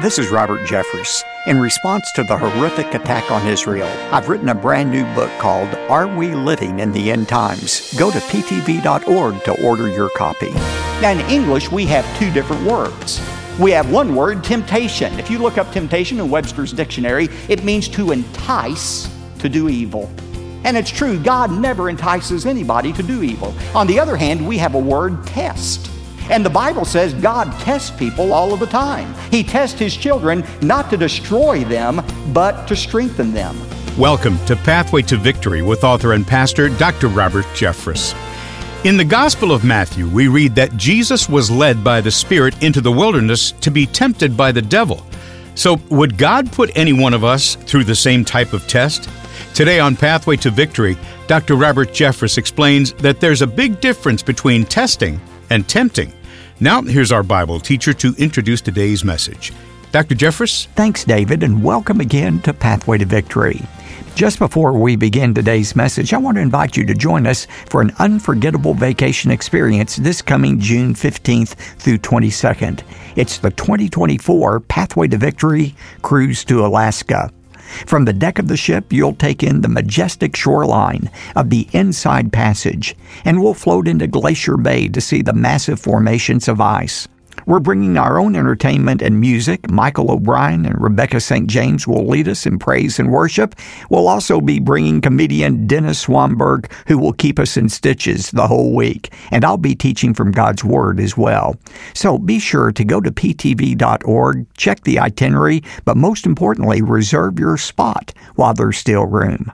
This is Robert Jeffress. In response to the horrific attack on Israel, I've written a brand new book called Are We Living in the End Times? Go to ptv.org to order your copy. Now, in English, we have two different words. We have one word, temptation. If you look up temptation in Webster's dictionary, it means to entice to do evil. And it's true, God never entices anybody to do evil. On the other hand, we have a word, test. And the Bible says God tests people all of the time. He tests His children not to destroy them, but to strengthen them. Welcome to Pathway to Victory with author and pastor Dr. Robert Jeffress. In the Gospel of Matthew, we read that Jesus was led by the Spirit into the wilderness to be tempted by the devil. So, would God put any one of us through the same type of test? Today on Pathway to Victory, Dr. Robert Jeffress explains that there's a big difference between testing and tempting. Now, here's our Bible teacher to introduce today's message. Dr. Jeffress? Thanks, David, and welcome again to Pathway to Victory. Just before we begin today's message, I want to invite you to join us for an unforgettable vacation experience this coming June 15th through 22nd. It's the 2024 Pathway to Victory Cruise to Alaska. From the deck of the ship, you'll take in the majestic shoreline of the Inside Passage, and we'll float into Glacier Bay to see the massive formations of ice. We're bringing our own entertainment and music. Michael O'Brien and Rebecca St. James will lead us in praise and worship. We'll also be bringing comedian Dennis Swanberg, who will keep us in stitches the whole week. And I'll be teaching from God's Word as well. So be sure to go to ptv.org, check the itinerary, but most importantly, reserve your spot while there's still room.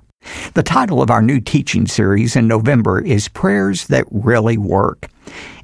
The title of our new teaching series in November is Prayers That Really Work.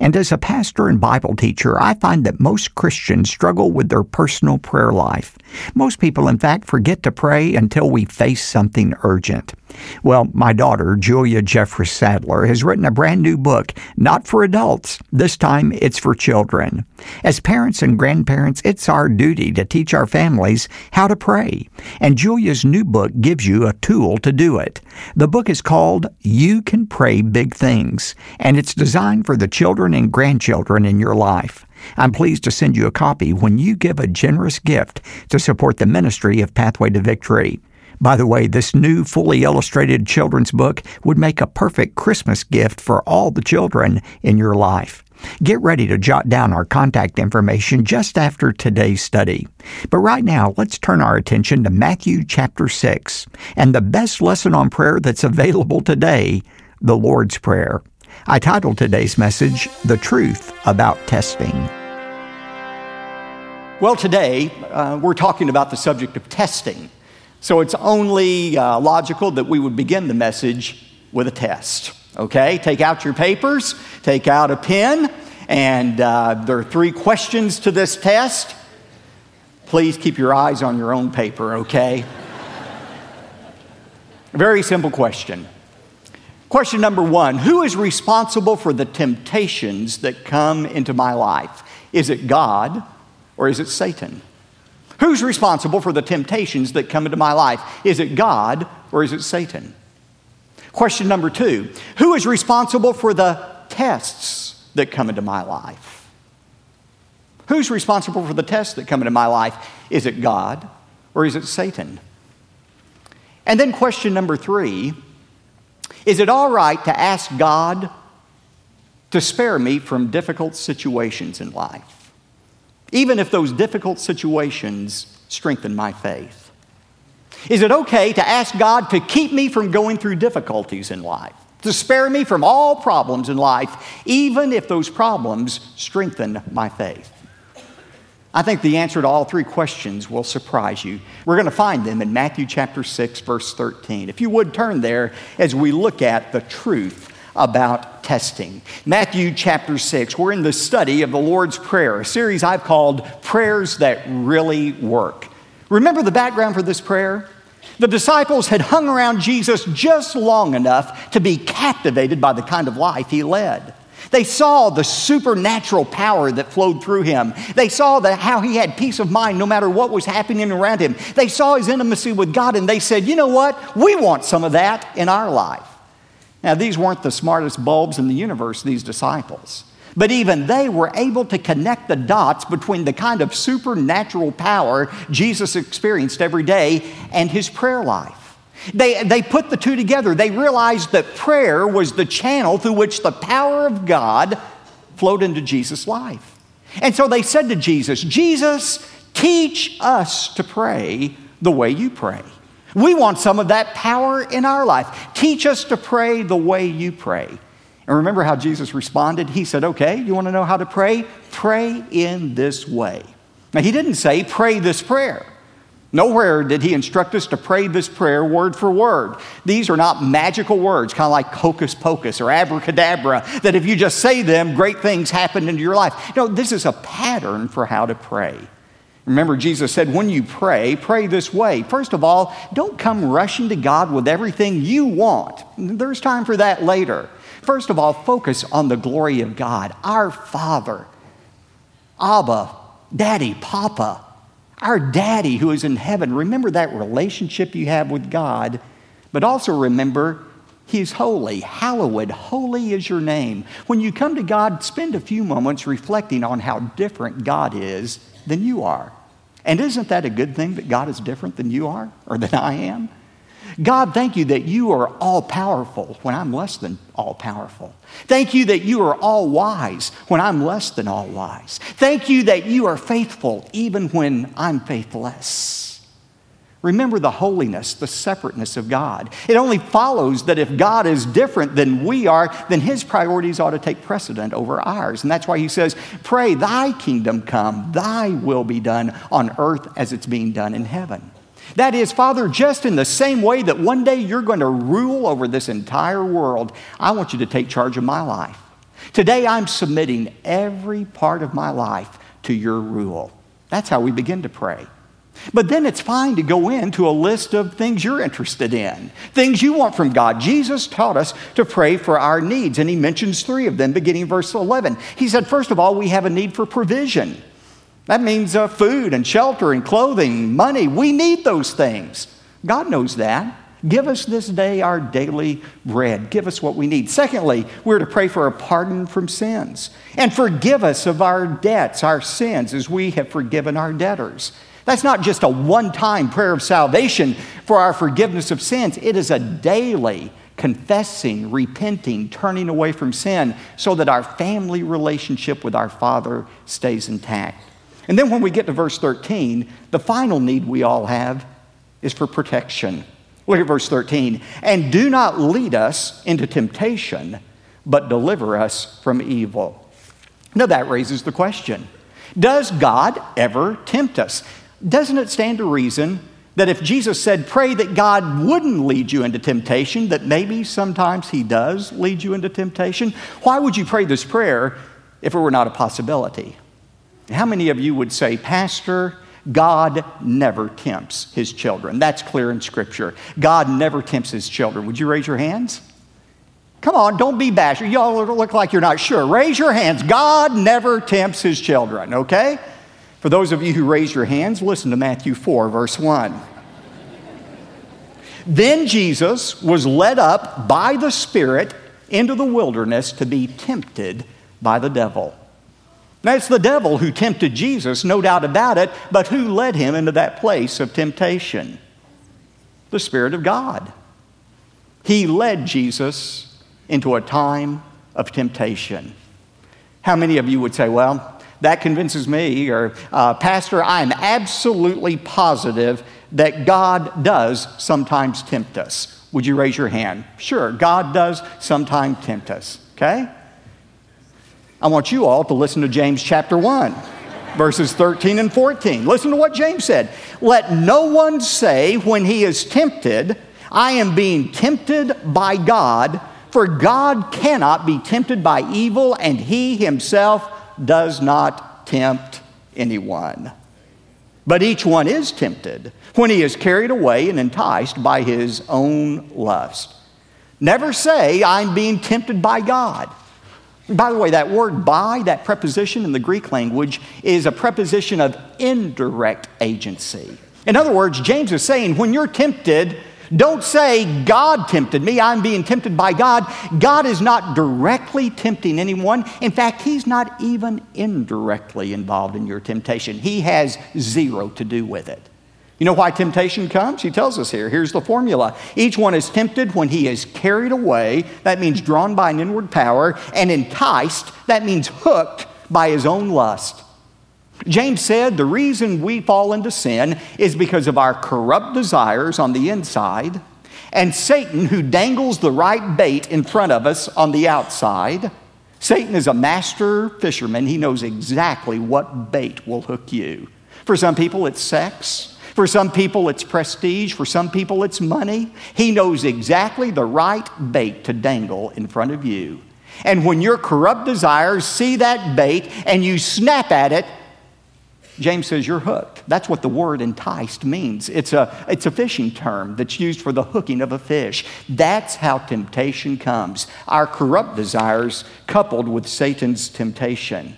And as a pastor and Bible teacher, I find that most Christians struggle with their personal prayer life. Most people, in fact, forget to pray until we face something urgent. Well, my daughter, Julia Jeffress Sadler, has written a brand new book, not for adults. This time it's for children. As parents and grandparents, it's our duty to teach our families how to pray. And Julia's new book gives you a tool to do it. The book is called You Can Pray Big Things, and it's designed for the children and grandchildren in your life. I'm pleased to send you a copy when you give a generous gift to support the ministry of Pathway to Victory. By the way, this new fully illustrated children's book would make a perfect Christmas gift for all the children in your life. Get ready to jot down our contact information just after today's study. But right now, let's turn our attention to Matthew chapter 6 and the best lesson on prayer that's available today, the Lord's Prayer. I titled today's message, The Truth About Testing. Well, today uh, we're talking about the subject of testing. So it's only uh, logical that we would begin the message with a test. Okay? Take out your papers, take out a pen, and uh, there are three questions to this test. Please keep your eyes on your own paper, okay? Very simple question Question number one Who is responsible for the temptations that come into my life? Is it God or is it Satan? Who's responsible for the temptations that come into my life? Is it God or is it Satan? Question number two Who is responsible for the tests that come into my life? Who's responsible for the tests that come into my life? Is it God or is it Satan? And then question number three is it all right to ask God to spare me from difficult situations in life, even if those difficult situations strengthen my faith? Is it okay to ask God to keep me from going through difficulties in life, to spare me from all problems in life, even if those problems strengthen my faith? I think the answer to all three questions will surprise you. We're going to find them in Matthew chapter 6, verse 13. If you would turn there as we look at the truth about testing. Matthew chapter 6, we're in the study of the Lord's Prayer, a series I've called Prayers That Really Work. Remember the background for this prayer? The disciples had hung around Jesus just long enough to be captivated by the kind of life he led. They saw the supernatural power that flowed through him. They saw how he had peace of mind no matter what was happening around him. They saw his intimacy with God and they said, you know what? We want some of that in our life. Now, these weren't the smartest bulbs in the universe, these disciples. But even they were able to connect the dots between the kind of supernatural power Jesus experienced every day and his prayer life. They, they put the two together. They realized that prayer was the channel through which the power of God flowed into Jesus' life. And so they said to Jesus, Jesus, teach us to pray the way you pray. We want some of that power in our life. Teach us to pray the way you pray. And remember how Jesus responded? He said, Okay, you want to know how to pray? Pray in this way. Now, he didn't say, Pray this prayer. Nowhere did he instruct us to pray this prayer word for word. These are not magical words, kind of like hocus pocus or abracadabra, that if you just say them, great things happen into your life. No, this is a pattern for how to pray. Remember, Jesus said, when you pray, pray this way. First of all, don't come rushing to God with everything you want. There's time for that later. First of all, focus on the glory of God, our Father, Abba, Daddy, Papa, our Daddy who is in heaven. Remember that relationship you have with God, but also remember He's holy, hallowed, holy is your name. When you come to God, spend a few moments reflecting on how different God is than you are. And isn't that a good thing that God is different than you are or than I am? God, thank you that you are all powerful when I'm less than all powerful. Thank you that you are all wise when I'm less than all wise. Thank you that you are faithful even when I'm faithless. Remember the holiness, the separateness of God. It only follows that if God is different than we are, then his priorities ought to take precedent over ours. And that's why he says, Pray, thy kingdom come, thy will be done on earth as it's being done in heaven. That is, Father, just in the same way that one day you're going to rule over this entire world, I want you to take charge of my life. Today I'm submitting every part of my life to your rule. That's how we begin to pray. But then it's fine to go into a list of things you're interested in, things you want from God. Jesus taught us to pray for our needs, and he mentions three of them beginning verse 11. He said, First of all, we have a need for provision. That means uh, food and shelter and clothing, money. We need those things. God knows that. Give us this day our daily bread. Give us what we need. Secondly, we're to pray for a pardon from sins and forgive us of our debts, our sins, as we have forgiven our debtors. That's not just a one time prayer of salvation for our forgiveness of sins, it is a daily confessing, repenting, turning away from sin so that our family relationship with our Father stays intact. And then when we get to verse 13, the final need we all have is for protection. Look at verse 13. And do not lead us into temptation, but deliver us from evil. Now that raises the question Does God ever tempt us? doesn't it stand to reason that if Jesus said, pray that God wouldn't lead you into temptation, that maybe sometimes He does lead you into temptation? Why would you pray this prayer if it were not a possibility? How many of you would say, Pastor, God never tempts His children? That's clear in Scripture. God never tempts His children. Would you raise your hands? Come on, don't be bashful. Y'all look like you're not sure. Raise your hands. God never tempts His children, okay? For those of you who raise your hands, listen to Matthew 4, verse 1. then Jesus was led up by the Spirit into the wilderness to be tempted by the devil. Now, it's the devil who tempted Jesus, no doubt about it, but who led him into that place of temptation? The Spirit of God. He led Jesus into a time of temptation. How many of you would say, well, that convinces me, or uh, Pastor, I'm absolutely positive that God does sometimes tempt us. Would you raise your hand? Sure, God does sometimes tempt us, okay? I want you all to listen to James chapter 1, verses 13 and 14. Listen to what James said. Let no one say when he is tempted, I am being tempted by God, for God cannot be tempted by evil, and he himself does not tempt anyone. But each one is tempted when he is carried away and enticed by his own lust. Never say, I'm being tempted by God. By the way, that word by, that preposition in the Greek language, is a preposition of indirect agency. In other words, James is saying when you're tempted, Don't say, God tempted me, I'm being tempted by God. God is not directly tempting anyone. In fact, He's not even indirectly involved in your temptation, He has zero to do with it. You know why temptation comes? He tells us here. Here's the formula. Each one is tempted when he is carried away, that means drawn by an inward power, and enticed, that means hooked by his own lust. James said the reason we fall into sin is because of our corrupt desires on the inside, and Satan, who dangles the right bait in front of us on the outside. Satan is a master fisherman. He knows exactly what bait will hook you. For some people, it's sex. For some people, it's prestige. For some people, it's money. He knows exactly the right bait to dangle in front of you. And when your corrupt desires see that bait and you snap at it, James says you're hooked. That's what the word enticed means. It's a, it's a fishing term that's used for the hooking of a fish. That's how temptation comes our corrupt desires coupled with Satan's temptation.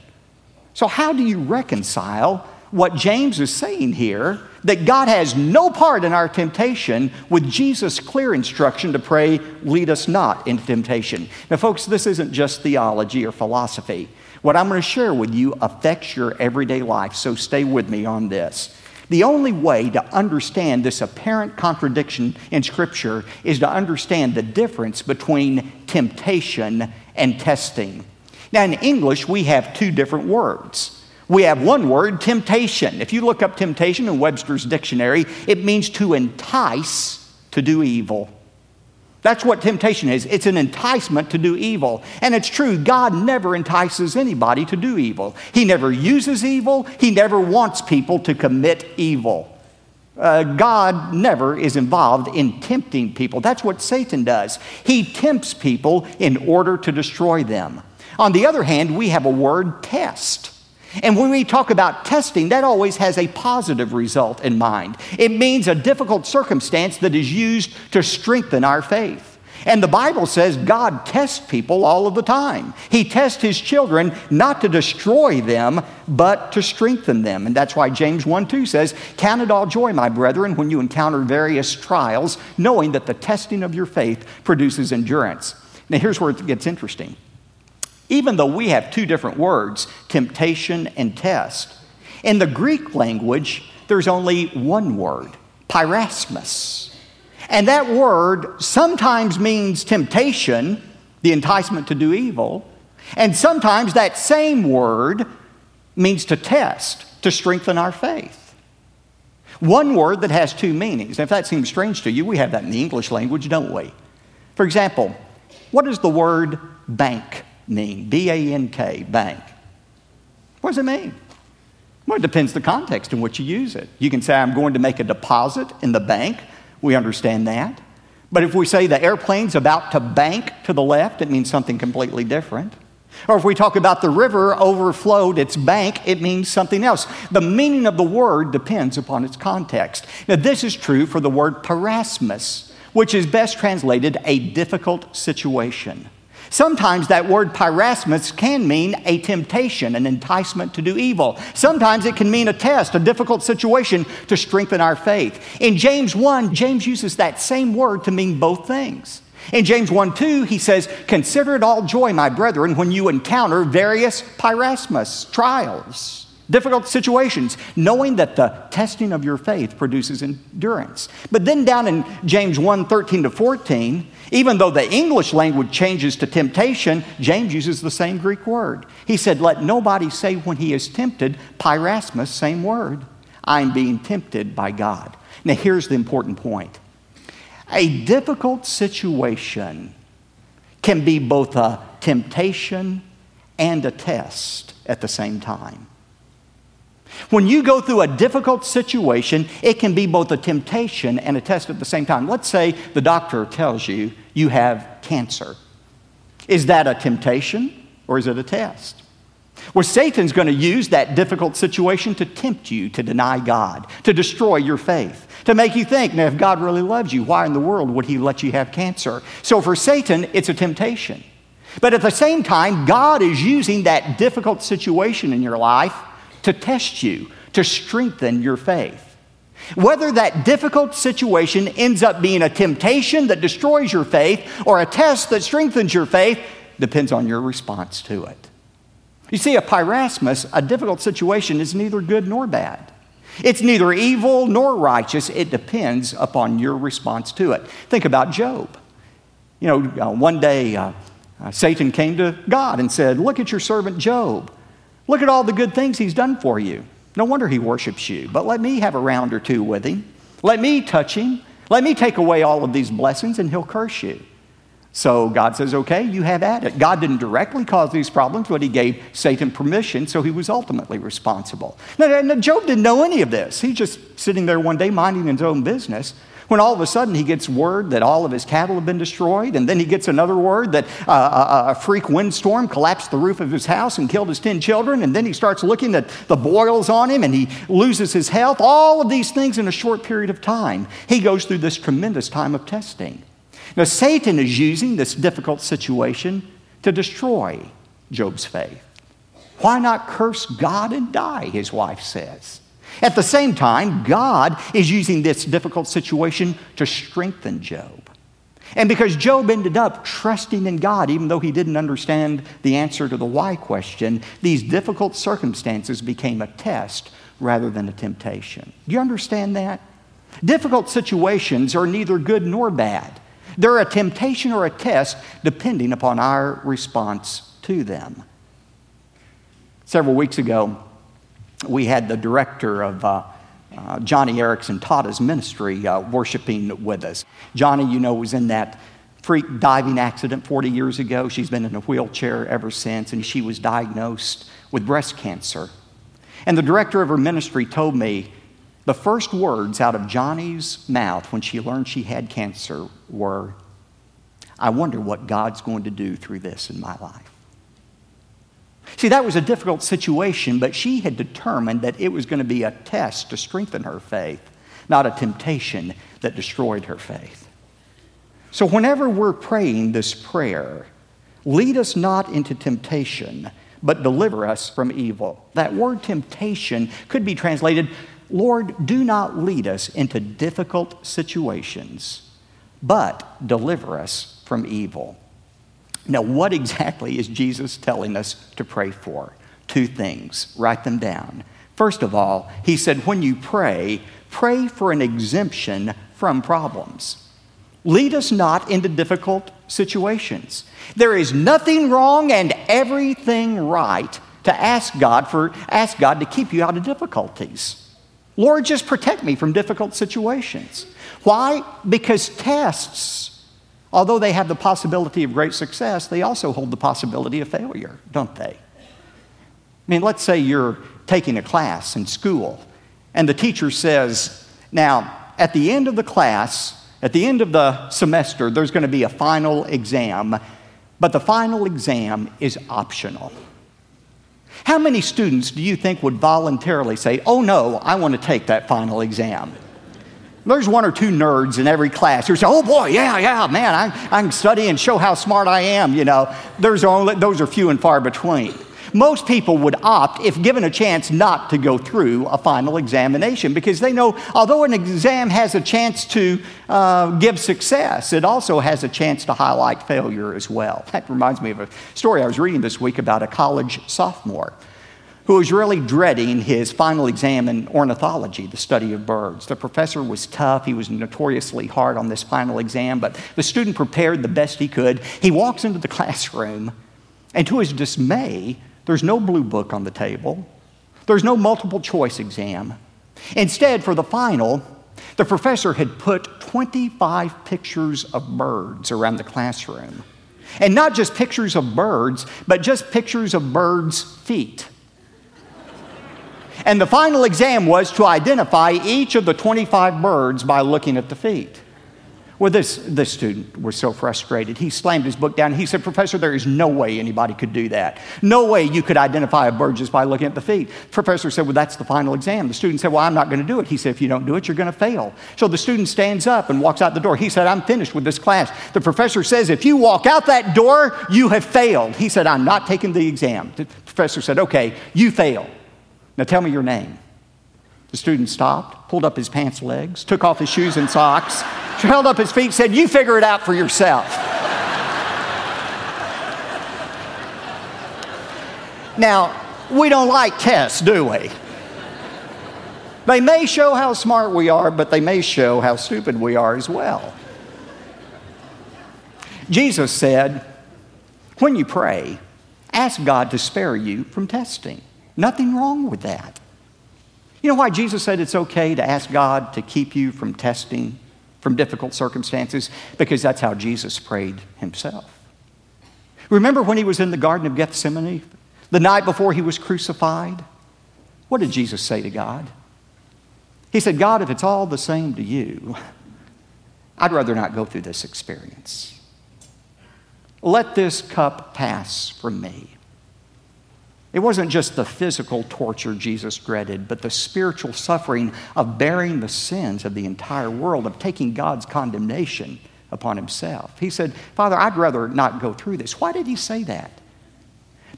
So, how do you reconcile what James is saying here that God has no part in our temptation with Jesus' clear instruction to pray, lead us not into temptation. Now, folks, this isn't just theology or philosophy. What I'm going to share with you affects your everyday life, so stay with me on this. The only way to understand this apparent contradiction in Scripture is to understand the difference between temptation and testing. Now, in English, we have two different words. We have one word, temptation. If you look up temptation in Webster's dictionary, it means to entice to do evil. That's what temptation is. It's an enticement to do evil. And it's true, God never entices anybody to do evil. He never uses evil, He never wants people to commit evil. Uh, God never is involved in tempting people. That's what Satan does. He tempts people in order to destroy them. On the other hand, we have a word test. And when we talk about testing, that always has a positive result in mind. It means a difficult circumstance that is used to strengthen our faith. And the Bible says God tests people all of the time. He tests his children not to destroy them, but to strengthen them. And that's why James 1 2 says, Count it all joy, my brethren, when you encounter various trials, knowing that the testing of your faith produces endurance. Now, here's where it gets interesting. Even though we have two different words, temptation and test, in the Greek language, there's only one word, peirasmos. And that word sometimes means temptation, the enticement to do evil, and sometimes that same word means to test, to strengthen our faith. One word that has two meanings. if that seems strange to you, we have that in the English language, don't we? For example, what does the word bank mean? B A N K, bank. What does it mean? Well, it depends the context in which you use it. You can say, I'm going to make a deposit in the bank. We understand that. But if we say the airplane's about to bank to the left, it means something completely different. Or if we talk about the river overflowed its bank, it means something else. The meaning of the word depends upon its context. Now, this is true for the word peirasmos, which is best translated a difficult situation. Sometimes that word peirasmos can mean a temptation, an enticement to do evil. Sometimes it can mean a test, a difficult situation to strengthen our faith. In James 1, James uses that same word to mean both things. In James 1 2, he says, Consider it all joy, my brethren, when you encounter various peirasmos, trials difficult situations, knowing that the testing of your faith produces endurance. But then down in James 1 13 to 14, even though the English language changes to temptation, James uses the same Greek word. He said, Let nobody say when he is tempted, peirasmos, same word, I'm being tempted by God. Now, here's the important point a difficult situation can be both a temptation and a test at the same time. When you go through a difficult situation, it can be both a temptation and a test at the same time. Let's say the doctor tells you you have cancer. Is that a temptation or is it a test? Well, Satan's going to use that difficult situation to tempt you to deny God, to destroy your faith, to make you think, now, if God really loves you, why in the world would he let you have cancer? So for Satan, it's a temptation. But at the same time, God is using that difficult situation in your life to test you, to strengthen your faith. Whether that difficult situation ends up being a temptation that destroys your faith or a test that strengthens your faith depends on your response to it. You see, a peirasmos, a difficult situation, is neither good nor bad. It's neither evil nor righteous. It depends upon your response to it. Think about Job. You know, uh, one day uh, uh, Satan came to God and said, Look at your servant Job. Look at all the good things he's done for you. No wonder he worships you. But let me have a round or two with him. Let me touch him. Let me take away all of these blessings and he'll curse you. So God says, okay, you have at it. God didn't directly cause these problems, but he gave Satan permission, so he was ultimately responsible. Now, Job didn't know any of this. He's just sitting there one day minding his own business when all of a sudden he gets word that all of his cattle have been destroyed, and then he gets another word that uh, a, a, freak windstorm collapsed the roof of his house and killed his 10 children, and then he starts looking at the boils on him and he loses his health. All of these things in a short period of time. He goes through this tremendous time of testing. Now, Satan is using this difficult situation to destroy Job's faith. Why not curse God and die, his wife says. At the same time, God is using this difficult situation to strengthen Job. And because Job ended up trusting in God, even though he didn't understand the answer to the why question, these difficult circumstances became a test rather than a temptation. Do you understand that? Difficult situations are neither good nor bad. They're a temptation or a test depending upon our response to them. Several weeks ago, we had the director of uh, uh, Joni Eareckson Tada's ministry uh, worshiping with us. Joni, you know, was in that freak diving accident 40 years ago. She's been in a wheelchair ever since, and she was diagnosed with breast cancer. And the director of her ministry told me the first words out of Joni's mouth when she learned she had cancer were, I wonder what God's going to do through this in my life. See, that was a difficult situation, but she had determined that it was going to be a test to strengthen her faith, not a temptation that destroyed her faith. So, whenever we're praying this prayer, lead us not into temptation, but deliver us from evil. That word temptation could be translated Lord, do not lead us into difficult situations, but deliver us from evil. Now, what exactly is Jesus telling us to pray for? Two things. Write them down. First of all, he said, when you pray, pray for an exemption from problems. Lead us not into difficult situations. There is nothing wrong and everything right to ask God for ask God to keep you out of difficulties. Lord, just protect me from difficult situations. Why? Because tests, although they have the possibility of great success, they also hold the possibility of failure, don't they? I mean, let's say you're taking a class in school, and the teacher says, Now, at the end of the class, at the end of the semester, there's going to be a final exam, but the final exam is optional. How many students do you think would voluntarily say, Oh no, I want to take that final exam? There's one or two nerds in every class who say, Oh boy, yeah, yeah, man, I, I can study and show how smart I am. You know, There's only, those are few and far between. Most people would opt, if given a chance, not to go through a final examination because they know although an exam has a chance to uh, give success, it also has a chance to highlight failure as well. That reminds me of a story I was reading this week about a college sophomore who was really dreading his final exam in ornithology, the study of birds. The professor was tough. He was notoriously hard on this final exam, but the student prepared the best he could. He walks into the classroom, and to his dismay, there's no blue book on the table. There's no multiple choice exam. Instead, for the final, the professor had put 25 pictures of birds around the classroom. And not just pictures of birds, but just pictures of birds' feet. And the final exam was to identify each of the 25 birds by looking at the feet. Well, this, this student was so frustrated. He slammed his book down. He said, Professor, there is no way anybody could do that. No way you could identify a bird just by looking at the feet. The Professor said, Well, that's the final exam. The student said, Well, I'm not going to do it. He said, If you don't do it, you're going to fail. So the student stands up and walks out the door. He said, I'm finished with this class. The professor says, If you walk out that door, you have failed. He said, I'm not taking the exam. The professor said, Okay, you fail. Now tell me your name. The student stopped, pulled up his pants legs, took off his shoes and socks, held up his feet, said, You figure it out for yourself. now, we don't like tests, do we? They may show how smart we are, but they may show how stupid we are as well. Jesus said, When you pray, ask God to spare you from testing. Nothing wrong with that. You know why Jesus said it's okay to ask God to keep you from testing, from difficult circumstances? Because that's how Jesus prayed himself. Remember when he was in the Garden of Gethsemane, the night before he was crucified? What did Jesus say to God? He said, God, if it's all the same to you, I'd rather not go through this experience. Let this cup pass from me. It wasn't just the physical torture Jesus dreaded, but the spiritual suffering of bearing the sins of the entire world, of taking God's condemnation upon himself. He said, Father, I'd rather not go through this. Why did he say that?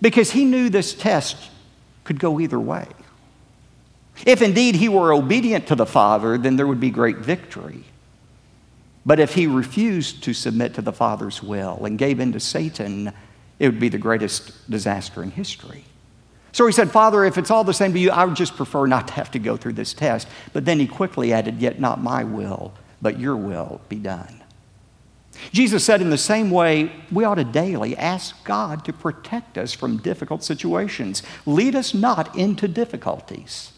Because he knew this test could go either way. If indeed he were obedient to the Father, then there would be great victory. But if he refused to submit to the Father's will and gave in to Satan, it would be the greatest disaster in history. So he said, Father, if it's all the same to you, I would just prefer not to have to go through this test. But then he quickly added, Yet not my will, but your will be done. Jesus said, in the same way, we ought to daily ask God to protect us from difficult situations. Lead us not into difficulties.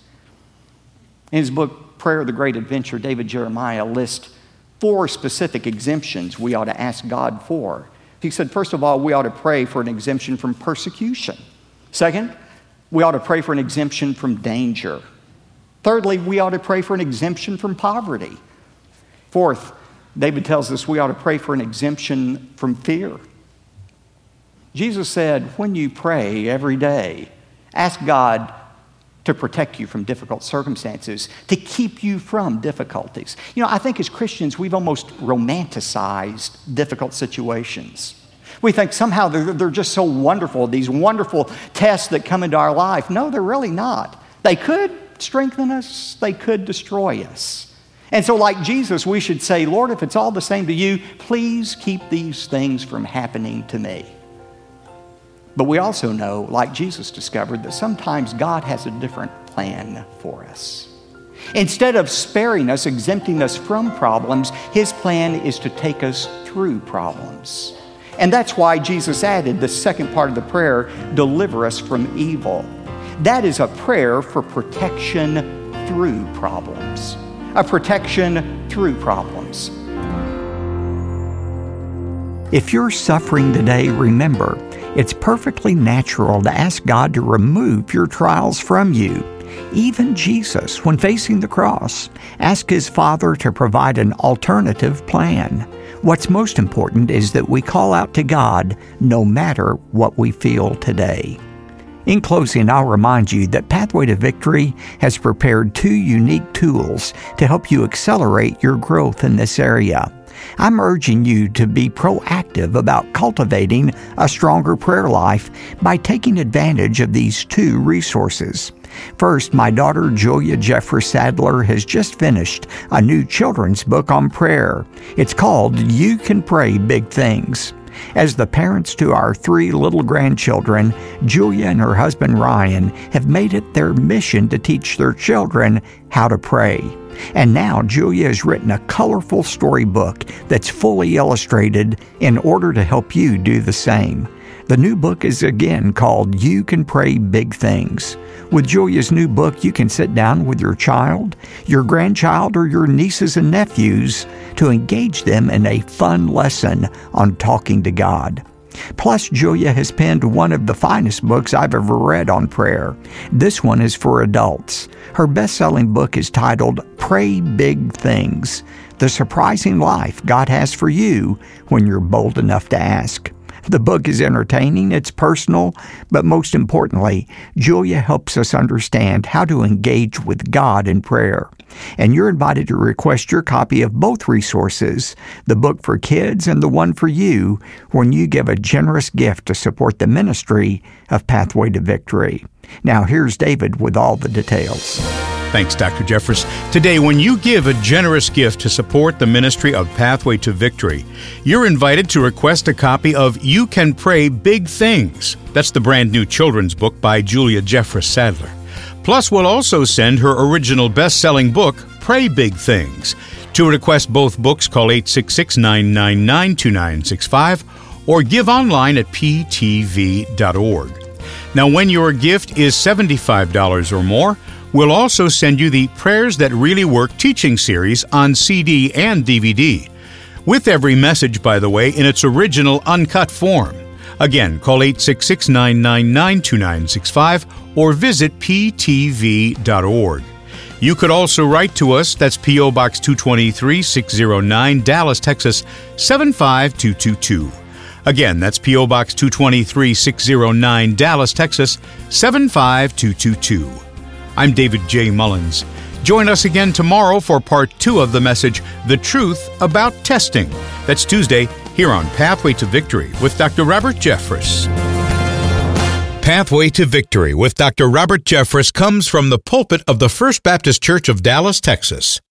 In his book, Prayer of the Great Adventure, David Jeremiah lists four specific exemptions we ought to ask God for. He said, first of all, we ought to pray for an exemption from persecution. Second, we ought to pray for an exemption from danger. Thirdly, we ought to pray for an exemption from poverty. Fourth, David tells us we ought to pray for an exemption from fear. Jesus said, when you pray every day, ask God to protect you from difficult circumstances, to keep you from difficulties. You know, I think as Christians, we've almost romanticized difficult situations. We think somehow they're, they're just so wonderful, these wonderful tests that come into our life. No, they're really not. They could strengthen us, they could destroy us. And so, like Jesus, we should say, Lord, if it's all the same to you, please keep these things from happening to me. But we also know, like Jesus discovered, that sometimes God has a different plan for us. Instead of sparing us, exempting us from problems, His plan is to take us through problems. And that's why Jesus added the second part of the prayer deliver us from evil. That is a prayer for protection through problems, a protection through problems. If you're suffering today, remember, it's perfectly natural to ask God to remove your trials from you. Even Jesus, when facing the cross, asked his Father to provide an alternative plan. What's most important is that we call out to God no matter what we feel today. In closing, I'll remind you that Pathway to Victory has prepared two unique tools to help you accelerate your growth in this area. I'm urging you to be proactive about cultivating a stronger prayer life by taking advantage of these two resources. First, my daughter Julia Jeffress Sadler has just finished a new children's book on prayer. It's called You Can Pray Big Things. As the parents to our three little grandchildren, Julia and her husband Ryan have made it their mission to teach their children how to pray. And now Julia has written a colorful storybook that's fully illustrated in order to help you do the same. The new book is again called You Can Pray Big Things. With Julia's new book, you can sit down with your child, your grandchild, or your nieces and nephews to engage them in a fun lesson on talking to God. Plus, Julia has penned one of the finest books I've ever read on prayer. This one is for adults. Her best selling book is titled Pray Big Things The Surprising Life God Has for You When You're Bold Enough to Ask. The book is entertaining, it's personal, but most importantly, Julia helps us understand how to engage with God in prayer. And you're invited to request your copy of both resources, the book for kids and the one for you, when you give a generous gift to support the ministry of Pathway to Victory. Now, here's David with all the details. Thanks, Dr. Jeffress. Today, when you give a generous gift to support the ministry of Pathway to Victory, you're invited to request a copy of You Can Pray Big Things. That's the brand new children's book by Julia Jeffress Sadler. Plus, we'll also send her original best selling book, Pray Big Things. To request both books, call 866 999 2965 or give online at ptv.org. Now, when your gift is $75 or more, we'll also send you the Prayers That Really Work teaching series on CD and DVD. With every message, by the way, in its original uncut form. Again, call 866 999 2965 or visit ptv.org. You could also write to us. That's P.O. Box 223 609, Dallas, Texas 75222. Again, that's P.O. Box 223 609, Dallas, Texas 75222. I'm David J. Mullins. Join us again tomorrow for part two of the message, The Truth About Testing. That's Tuesday here on Pathway to Victory with Dr. Robert Jeffress. Pathway to Victory with Dr. Robert Jeffress comes from the pulpit of the First Baptist Church of Dallas, Texas.